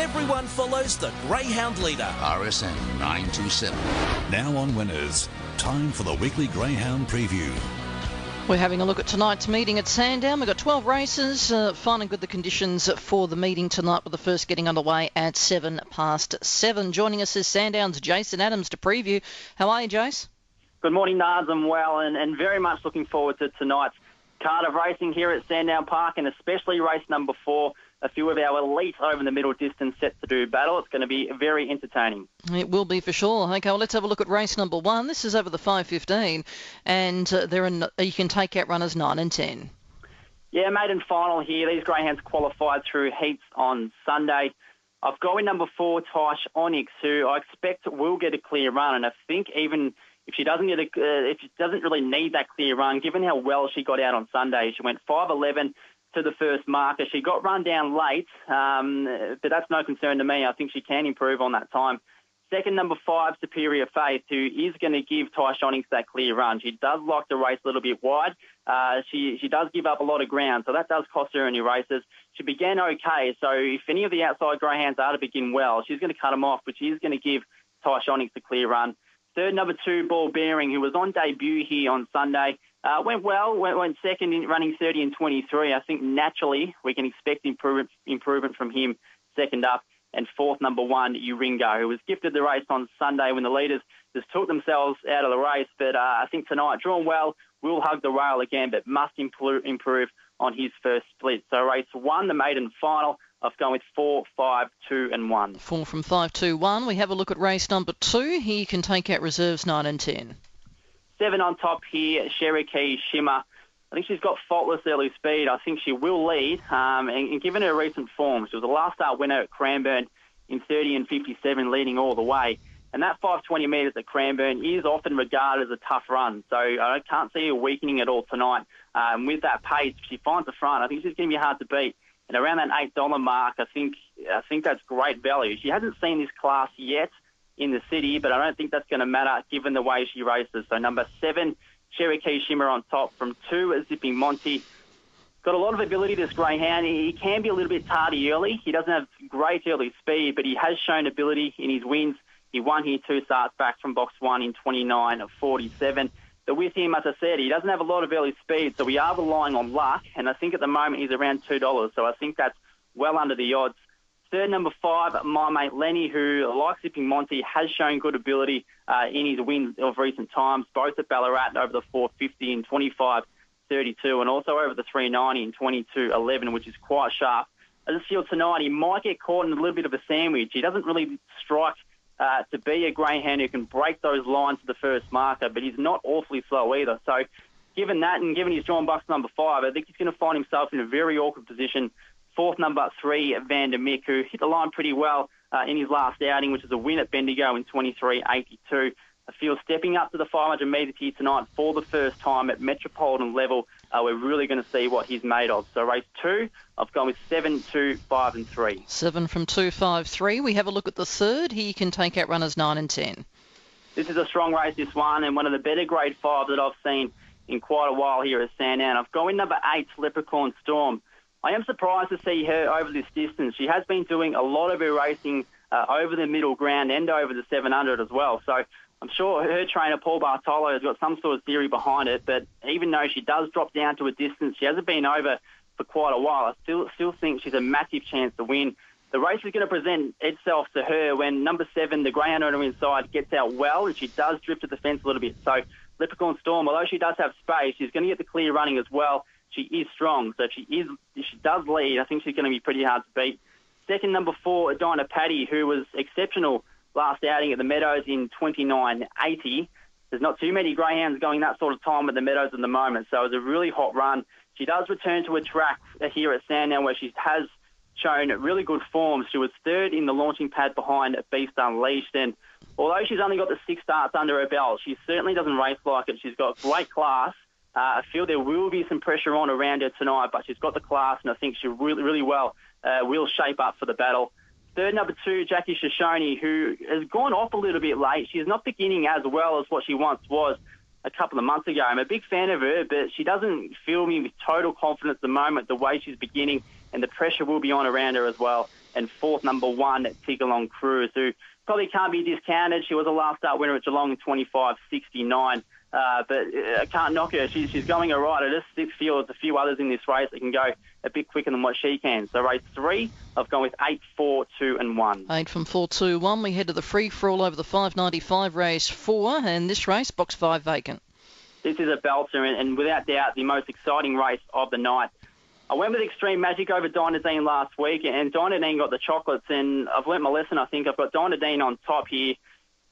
everyone follows the greyhound leader. RSN 927. Now on Winners. Time for the weekly Greyhound preview. We're having a look at tonight's meeting at Sandown. We've got 12 races. Uh, fine and good the conditions for the meeting tonight, with the first getting underway at 7 past 7. Joining us is Sandown's Jason Adams to preview. How are you, Jace? Good morning, Nars. I'm well and, and very much looking forward to tonight's card of racing here at Sandown Park and especially race number four. A few of our elite over the middle distance set to do battle. It's going to be very entertaining. It will be for sure. Okay, well, let's have a look at race number one. This is over the 5.15, and uh, there are, you can take out runners 9 and 10. Yeah, maiden final here. These greyhounds qualified through heats on Sunday. I've got in number four, Tosh Onyx, who I expect will get a clear run, and I think even if she doesn't get a, uh, if she doesn't really need that clear run, given how well she got out on Sunday, she went 5.11 to the first marker. She got run down late, um, but that's no concern to me. I think she can improve on that time. Second, number five, Superior Faith, who is going to give Ty that clear run. She does like the race a little bit wide. Uh, she she does give up a lot of ground, so that does cost her in her races. She began okay, so if any of the outside greyhounds are to begin well, she's going to cut them off, she is going to give Ty the clear run. Third, number two, Ball Bearing, who was on debut here on Sunday. Uh, went well, went, went second in running 30 and 23. I think naturally we can expect improvement, improvement from him second up. And fourth, number one, Uringo, who was gifted the race on Sunday when the leaders just took themselves out of the race. But uh, I think tonight, drawn well, will hug the rail again, but must improve, improve on his first split. So race one, the maiden final. I've gone with four, five, two, and one. Four from five, two, one. We have a look at race number two. Here you can take out reserves nine and ten. Seven on top here, Cherokee Shimmer. I think she's got faultless early speed. I think she will lead. Um, and, and, given her recent form, she was a last start winner at Cranbourne in 30 and 57, leading all the way. And that 520 metres at Cranbourne is often regarded as a tough run. So I can't see her weakening at all tonight. Um, with that pace, if she finds the front, I think she's going to be hard to beat and around that eight dollar mark, I think I think that's great value. She hasn't seen this class yet in the city, but I don't think that's going to matter given the way she races. So number seven, Cherokee Shimmer on top from two, Zipping Monty. Got a lot of ability, this greyhound. He can be a little bit tardy early. He doesn't have great early speed, but he has shown ability in his wins. He won here two starts back from box one in 29 of 47. But with him, as I said, he doesn't have a lot of early speed, so we are relying on luck. And I think at the moment he's around $2, so I think that's well under the odds. Third, number five, my mate Lenny, who, like Zipping Monty, has shown good ability uh, in his wins of recent times, both at Ballarat over the 450 and 25 32, and also over the 390 and 22 11, which is quite sharp. I just feel tonight he might get caught in a little bit of a sandwich. He doesn't really strike uh, to be a greyhound who can break those lines to the first marker, but he's not awfully slow either. So, given that and given he's drawn box number five, I think he's going to find himself in a very awkward position. Fourth number three, Van der Mick, who hit the line pretty well uh, in his last outing, which is a win at Bendigo in 23.82. I feel stepping up to the 500 metres here tonight for the first time at Metropolitan level, uh, we're really going to see what he's made of. So race two, I've gone with seven, two, five, and three. Seven from two, five, three. We have a look at the third. Here you can take out runners nine and ten. This is a strong race, this one, and one of the better grade five that I've seen in quite a while here at Sandown. I've gone with number eight, Leprechaun Storm. I am surprised to see her over this distance. She has been doing a lot of her racing uh, over the middle ground and over the 700 as well. So I'm sure her trainer, Paul Bartolo, has got some sort of theory behind it, but even though she does drop down to a distance, she hasn't been over for quite a while. I still still think she's a massive chance to win. The race is going to present itself to her when number seven, the greyhound on her inside, gets out well, and she does drift to the fence a little bit. So Leprechaun Storm, although she does have space, she's going to get the clear running as well. She is strong, so if she is she does lead, I think she's going to be pretty hard to beat. Second, number four, Dinah Patty, who was exceptional last outing at the Meadows in 29.80. There's not too many greyhounds going that sort of time at the Meadows at the moment, so it was a really hot run. She does return to a track here at Sandown where she has shown really good form. She was third in the launching pad behind Beast Unleashed, and although she's only got the six starts under her belt, she certainly doesn't race like it. She's got great class. Uh, I feel there will be some pressure on around her tonight, but she's got the class, and I think she really, really well uh, will shape up for the battle. Third, number two, Jackie Shoshone, who has gone off a little bit late. She's not beginning as well as what she once was a couple of months ago. I'm a big fan of her, but she doesn't fill me with total confidence at the moment, the way she's beginning, and the pressure will be on around her as well. and fourth number one, Tigalong Cruise, who probably can't be discounted. She was a last start winner at Geelong in 25.69. Uh, but I can't knock her. She's, she's going all right. I just feel there's a few others in this race that can go a bit quicker than what she can. So race three, I've gone with eight, four, two, and one. Eight from four, two, one. We head to the free for all over the 595 race four, and this race, box five vacant. This is a belter, and, and without doubt, the most exciting race of the night. I went with Extreme Magic over Dynadine last week, and Dynadine got the chocolates, and I've learnt my lesson, I think. I've got Dynadine on top here.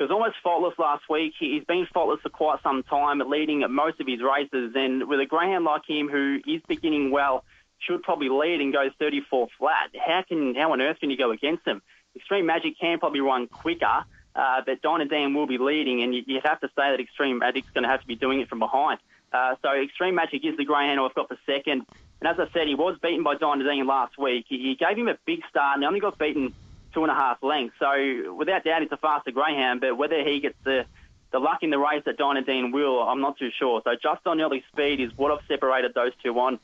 He was almost faultless last week. He's been faultless for quite some time, leading at most of his races. And with a greyhound like him, who is beginning well, should probably lead and go 34 flat. How can how on earth can you go against him? Extreme Magic can probably run quicker, uh, but Dynadine will be leading, and you, would have to say that Extreme Magic's going to have to be doing it from behind. Uh, so Extreme Magic is the greyhound I've got for second. And as I said, he was beaten by Dynadine last week. He, he gave him a big start and he only got beaten two and a half lengths. So without doubt, it's a faster greyhound. But whether he gets the the luck in the race that Dynadine will, I'm not too sure. So just on early speed is what I've separated those two on.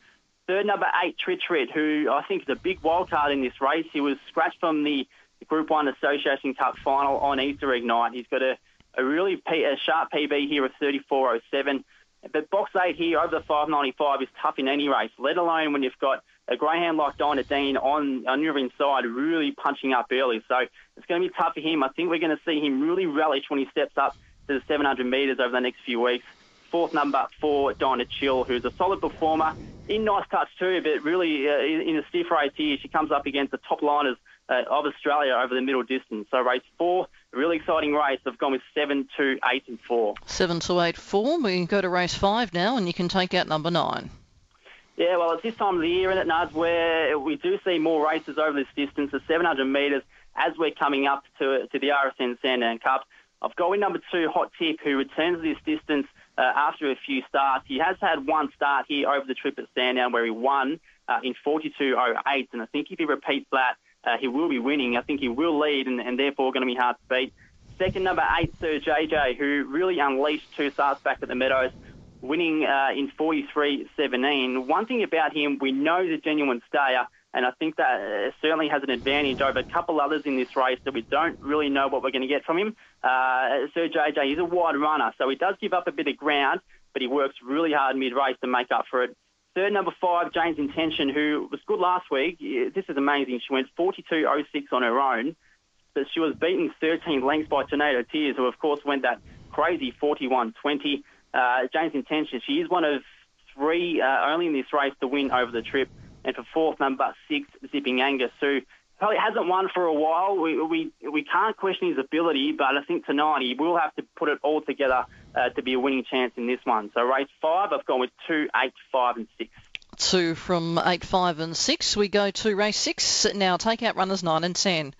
Third number eight, Tritrit, who I think is a big wild card in this race. He was scratched from the Group One Association Cup final on Easter egg night. He's got a, a really P, a sharp PB here of 34.07. But box eight here over the 595 is tough in any race, let alone when you've got a greyhound like Dynadine on, on your inside really punching up early. So it's going to be tough for him. I think we're going to see him really relish when he steps up to the 700 metres over the next few weeks. Fourth number four, Dinah Chill, who's a solid performer. In nice touch too, but really uh, in a stiff race here, she comes up against the top liners uh, of Australia over the middle distance. So race four, really exciting race. I've gone with seven, two, eight, and four. Seven, two, eight, four. We can go to race five now, and you can take out number nine. Yeah, well, it's this time of the year, in it, Nuds, where we do see more races over this distance, the 700 metres, as we're coming up to to the RSN Sandown Cup. I've got with number two, Hot Tip, who returns this distance uh, after a few starts. He has had one start here over the trip at Sandown where he won uh, in 42.08, and I think if he repeats that, uh, he will be winning. I think he will lead, and, and therefore going to be hard to beat. Second, number eight, Sir JJ, who really unleashed two starts back at the Meadows winning uh, in 43.17. One thing about him, we know he's a genuine stayer, and I think that uh, certainly has an advantage over a couple others in this race that we don't really know what we're going to get from him. Uh, Sir JJ he's a wide runner, so he does give up a bit of ground, but he works really hard mid-race to make up for it. Third, number five, Jane's Intention, who was good last week. This is amazing. She went 42.06 on her own, but she was beaten 13 lengths by Tornado Tears, who of course went that crazy 41.20 uh, Jane's Intention. She is one of three uh, only in this race to win over the trip. And for fourth, number six, Zipping Angus, who probably hasn't won for a while. We, we, we can't question his ability, but I think tonight he will have to put it all together uh, to be a winning chance in this one. So race five, I've gone with two, eight, five, and six. Two from eight, five, and six. We go to race six now. Take out runners nine and ten.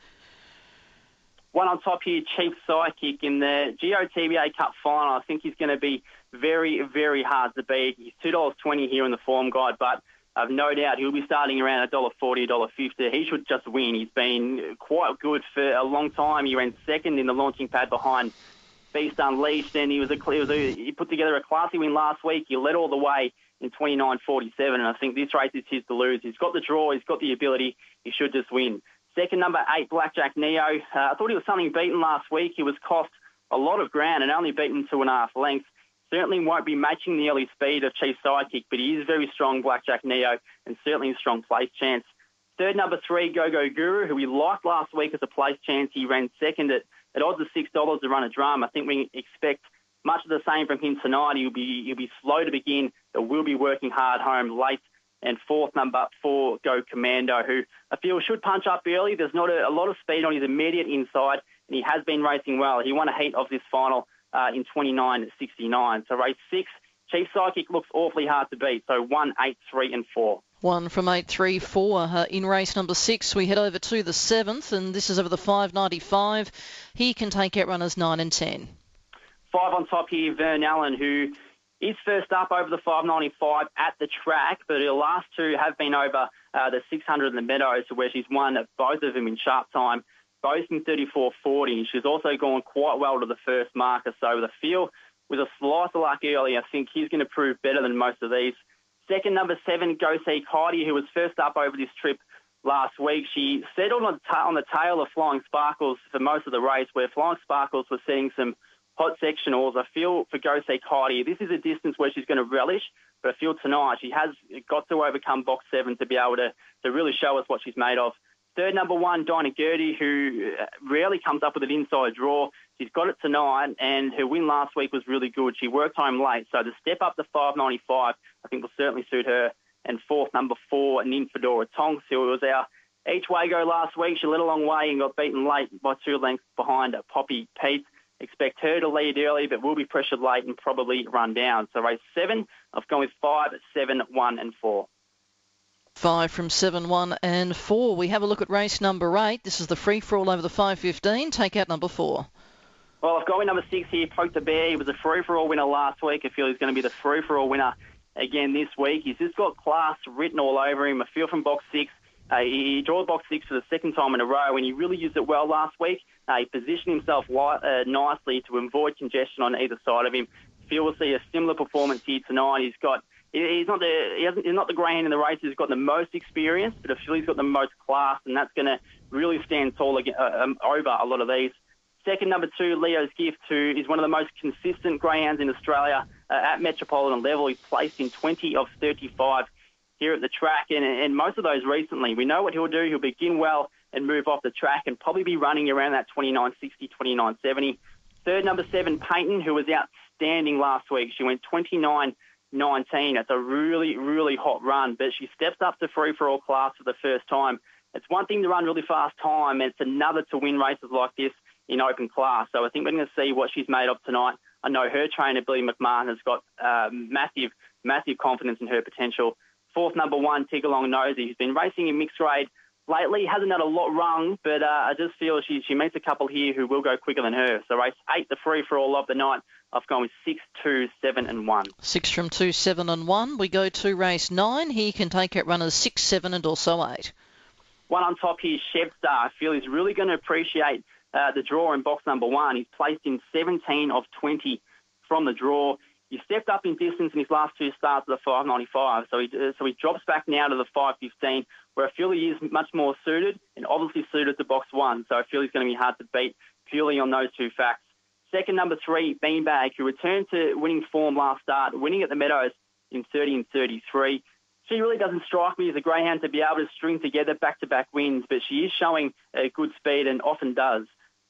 One on top here, Chief Psychic in the GOTBA Cup final. I think he's going to be very, very hard to beat. He's two dollars twenty here in the form guide, but I've no doubt he'll be starting around a dollar forty, a dollar fifty. He should just win. He's been quite good for a long time. He ran second in the launching pad behind Beast Unleashed, and he was a, he, was a, he put together a classy win last week. He led all the way in 29.47, and I think this race is his to lose. He's got the draw, he's got the ability. He should just win. Second, number eight, Blackjack Neo. Uh, I thought he was something beaten last week. He was cost a lot of ground and only beaten two and a half lengths. Certainly won't be matching the early speed of Chief Sidekick, but he is very strong, Blackjack Neo, and certainly a strong place chance. Third, number three, Go Go Guru, who we liked last week as a place chance. He ran second at, at odds of $6 to run a drum. I think we expect much of the same from him tonight. He'll be, he'll be slow to begin, but will be working hard home late and fourth number four, Go Commando, who I feel should punch up early. There's not a, a, lot of speed on his immediate inside, and he has been racing well. He won a heat of this final uh, in 29.69. So race six, Chief Psychic looks awfully hard to beat. So one, eight, three, and four. One from eight, three, four. Uh, in race number six, we head over to the seventh, and this is over the 595. He can take out runners nine and ten. Five on top here, Vern Allen, who is first up over the 595 at the track, but her last two have been over uh, the 600 in the Meadows, where she's won both of them in sharp time, both in 34.40. She's also gone quite well to the first marker, so the field with a slice of luck early, I think he's going to prove better than most of these. Second, number seven, Go See Heidi, who was first up over this trip last week. She settled on, ta- on the tail of Flying Sparkles for most of the race, where Flying Sparkles was setting some hot sectionals. I feel for Go See Heidi, this is a distance where she's going to relish, but I feel tonight she has got to overcome box seven to be able to, to really show us what she's made of. Third number one, Dinah Gertie, who uh, rarely comes up with an inside draw. She's got it tonight, and her win last week was really good. She worked home late, so the step up to 595, I think, will certainly suit her. And fourth, number four, Nymphadora Tonks, who was our each way go last week. She led a long way and got beaten late by two lengths behind Poppy Pete. Expect her to lead early, but will be pressured late and probably run down. So race seven, I've gone with five, seven, one, and four. Five from seven, one, and four. We have a look at race number eight. This is the free for all over the 515. Take out number four. Well, I've got number six here, Poke the Bear. He was a free for all winner last week. I feel he's going to be the free for all winner again this week. He's just got class written all over him. I feel from box six. Uh, he drew box six for the second time in a row, and he really used it well last week. Uh, he positioned himself li- uh, nicely to avoid congestion on either side of him. Feel we'll see a similar performance here tonight. He's got he's not the he hasn't, he's not the greyhound in the race. He's got the most experience, but I feel he's got the most class, and that's going to really stand tall again, uh, um, over a lot of these. Second, number two, Leo's Gift, who is one of the most consistent greyhounds in Australia uh, at metropolitan level. He's placed in 20 of 35 here at the track, and, and most of those recently. We know what he'll do. He'll begin well and move off the track and probably be running around that 29.60, 29.70. Third, number seven, Payton, who was outstanding last week. She went 29.19. It's a really, really hot run, but she steps up to free for all class for the first time. It's one thing to run really fast time, and it's another to win races like this in open class. So I think we're going to see what she's made of tonight. I know her trainer, Billy McMahon, has got uh, massive, massive confidence in her potential. Fourth number one, Tigalong Nosey, who's been racing in mixed grade lately, hasn't had a lot wrong, but uh, I just feel she, she meets a couple here who will go quicker than her. So race eight, the free for all of the night. I've gone with six, two, seven, and one. Six from two, seven, and one. We go to race nine. He can take out runners six, seven, and also eight. One on top here, Chevstar. I feel he's really going to appreciate uh, the draw in box number one. He's placed in 17 of 20 from the draw. He stepped up in distance in his last two starts at the 595, so he uh, so he drops back now to the 515, where he is much more suited and obviously suited to box one. So I feel he's going to be hard to beat purely on those two facts. Second, number three, Beanbag, who returned to winning form last start, winning at the Meadows in 30 and 33. She really doesn't strike me as a greyhound to be able to string together back-to-back wins, but she is showing a good speed and often does.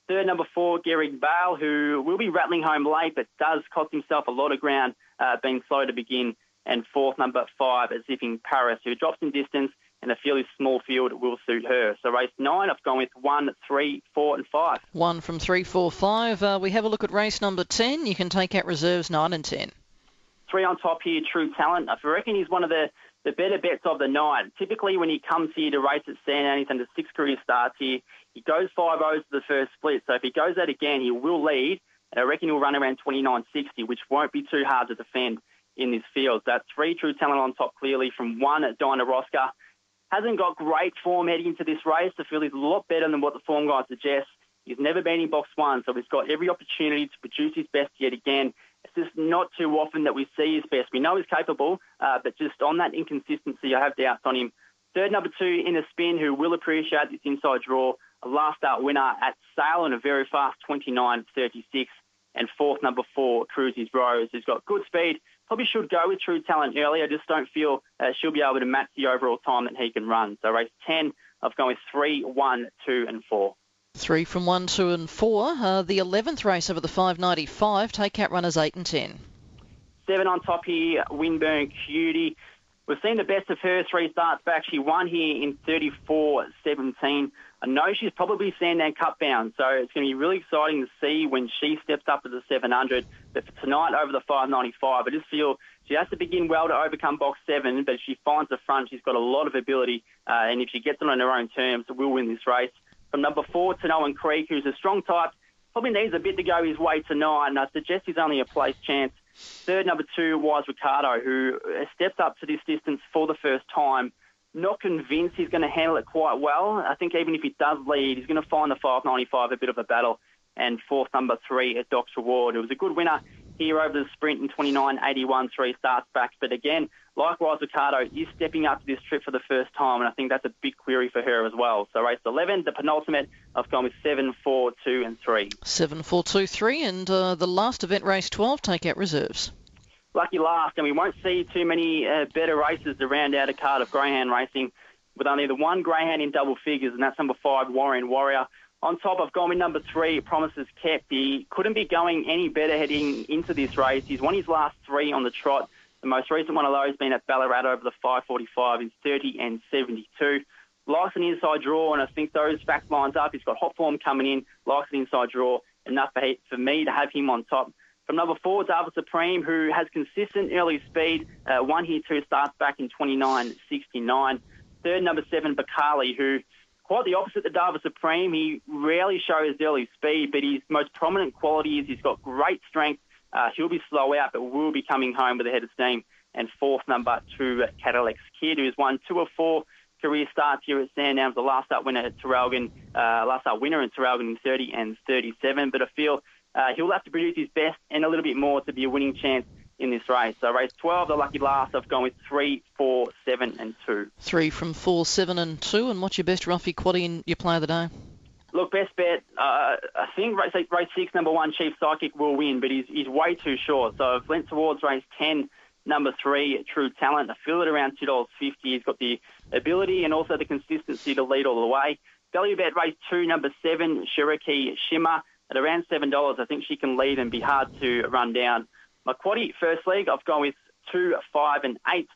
Third, number four, Gary Bale, who will be rattling home late, but does cost himself a lot of ground uh, being slow to begin. And fourth, number five, Zipping Paris, who drops in distance, and I feel his small field will suit her. So race nine, I've gone with one, three, four, and five. One from three, four, five. Uh, we have a look at race number ten. You can take out reserves nine and ten. Three on top here, True Talent. I reckon he's one of the the better bets of the night. Typically, when he comes here to race at St he's under six career starts here. He goes 5 0 to the first split. So if he goes that again, he will lead. And I reckon he'll run around 29.60, which won't be too hard to defend in this field. That three true talent on top clearly from one at Dinah Rosca. Hasn't got great form heading into this race. The field is a lot better than what the form guide suggests. He's never been in box one, so he's got every opportunity to produce his best yet again. It's just not too often that we see his best. We know he's capable, uh, but just on that inconsistency, I have doubts on him. Third, number two, in a spin, who will appreciate this inside draw. A last start winner at Sale in a very fast 29.36. And fourth, number four, Cruises Rose, who's got good speed. Probably should go with True Talent early. I just don't feel uh, she'll be able to match the overall time that he can run. So race 10, I've gone with three, one, two, and four. Three from one, two, and four. Uh, the 11th race over the 595. Take out runners eight and 10. Seven on top here, Winburn Cutie. We've seen the best of her three starts back. She won here in 34-17. I know she's probably Sandown Cup bound, so it's going to be really exciting to see when she steps up to the 700. But for tonight over the 595, I just feel she has to begin well to overcome box seven, but if she finds the front, she's got a lot of ability, uh, and if she gets it on her own terms, we'll win this race. From number four, Tanoan Creek, who's a strong type, probably needs a bit to go his way tonight, and I suggest he's only a place chance. Third, number two, Wise Ricardo, who stepped up to this distance for the first time. Not convinced he's going to handle it quite well. I think even if he does lead, he's going to find the 595 a bit of a battle. And fourth, number three, Dr. Ward, who was a good winner here over the sprint in 29.81, three starts back. But again, Likewise, Ricardo is stepping up to this trip for the first time, and I think that's a big query for her as well. So race 11, the penultimate, I've gone with 7, 4, 2 and 3. 7, 4, 2, 3, and uh, the last event, race 12, take out reserves. Lucky last, and we won't see too many uh, better races to round out a card of greyhound racing with only the one greyhound in double figures, and that's number 5, Warren Warrior. On top, I've gone with number three, Promises Kept. He couldn't be going any better heading into this race. He's won his last three on the trot. The most recent one of those being at Ballarat over the 545 is 30 and 72. Likes an inside draw, and I think those facts lines up. He's got hot form coming in, likes an inside draw, enough for, for me to have him on top. From number four, Dava Supreme, who has consistent early speed, uh, won here two starts back in 29.69. Third, number seven, Bakali, who quite the opposite to Dava Supreme. He rarely shows early speed, but his most prominent quality is he's got great strength uh, he'll be slow out, but will be coming home with a head of steam. And fourth number two, Cadillac's Kid, who's won two of four career starts here at Sandown. The last start winner at Traralgon, uh, last start winner in Traralgon in 30 and 37. But I feel uh, he'll have to produce his best and a little bit more to be a winning chance in this race. So race 12, the lucky last, I've gone with 3, 4, 7 and 2. 3 from 4, 7 and 2. And what's your best roughie quaddy in your play of the day? Look, best bet. Uh, I think race, race six, number one, Chief Psychic will win, but he's, he's way too short. So I've went towards race ten, number three, True Talent. I feel it around two dollars fifty. He's got the ability and also the consistency to lead all the way. Value bet race two, number seven, Cherokee Shimmer at around seven dollars. I think she can lead and be hard to run down. My quaddy first leg, I've gone with two, five, and eight.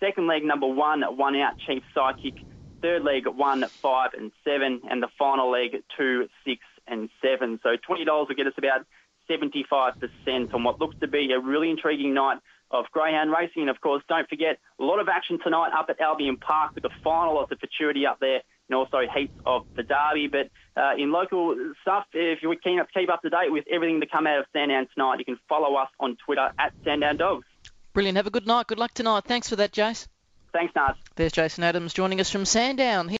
Second leg, number one, one out, Chief Psychic third leg one, five, and seven, and the final leg two, six, and seven. So twenty dollars will get us about seventy-five percent on what looks to be a really intriguing night of greyhound racing. And of course, don't forget a lot of action tonight up at Albion Park with the final of the Futurity up there. And also heaps of the Derby. But uh, in local stuff, if you're keen to keep up to date with everything to come out of Sandown tonight, you can follow us on Twitter at Sandown Dogs. Brilliant. Have a good night. Good luck tonight. Thanks for that, Jace. Thanks, Nars. There's Jason Adams joining us from Sandown.